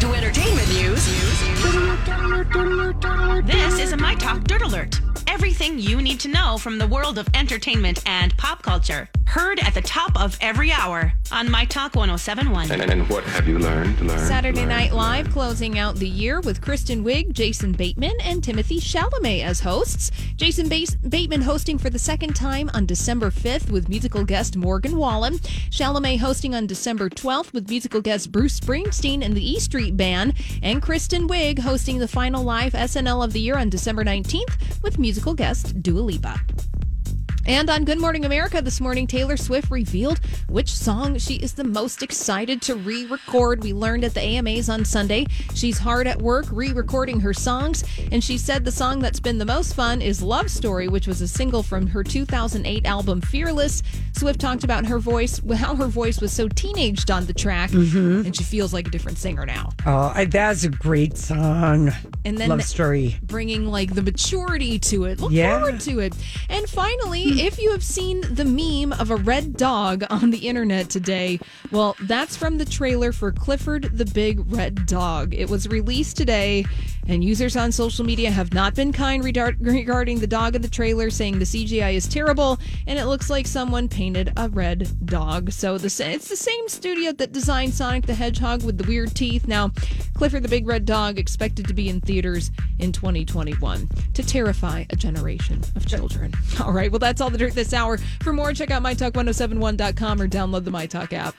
To entertainment news. This is a My Talk Dirt Alert. Everything you need to know from the world of entertainment and pop culture. Heard at the top of every hour on My Talk 1071. And, and what have you learned? learned Saturday learned, Night Live learned? closing out the year with Kristen Wiig, Jason Bateman, and Timothy Chalamet as hosts. Jason Bas- Bateman hosting for the second time on December 5th with musical guest Morgan Wallen. Chalamet hosting on December 12th with musical guest Bruce Springsteen and the E Street Band. And Kristen Wiig hosting the final live SNL of the year on December 19th with musical guest Dua Lipa. And on Good Morning America this morning, Taylor Swift revealed which song she is the most excited to re record. We learned at the AMAs on Sunday she's hard at work re recording her songs, and she said the song that's been the most fun is Love Story, which was a single from her 2008 album Fearless. Swift talked about her voice, how her voice was so teenaged on the track, mm-hmm. and she feels like a different singer now. Oh, that's a great song. And then Love story. bringing like the maturity to it. Look Yeah. forward to it. And finally, hmm. if you have seen the meme of a red dog on the internet today, well, that's from the trailer for Clifford the Big Red Dog. It was released today, and users on social media have not been kind regarding the dog in the trailer, saying the CGI is terrible and it looks like someone painted a red dog. So the it's the same studio that designed Sonic the Hedgehog with the weird teeth. Now, Clifford the Big Red Dog expected to be in theaters in 2021 to terrify a generation of children. All right, well, that's all the dirt this hour. For more, check out mytalk1071.com or download the MyTalk app.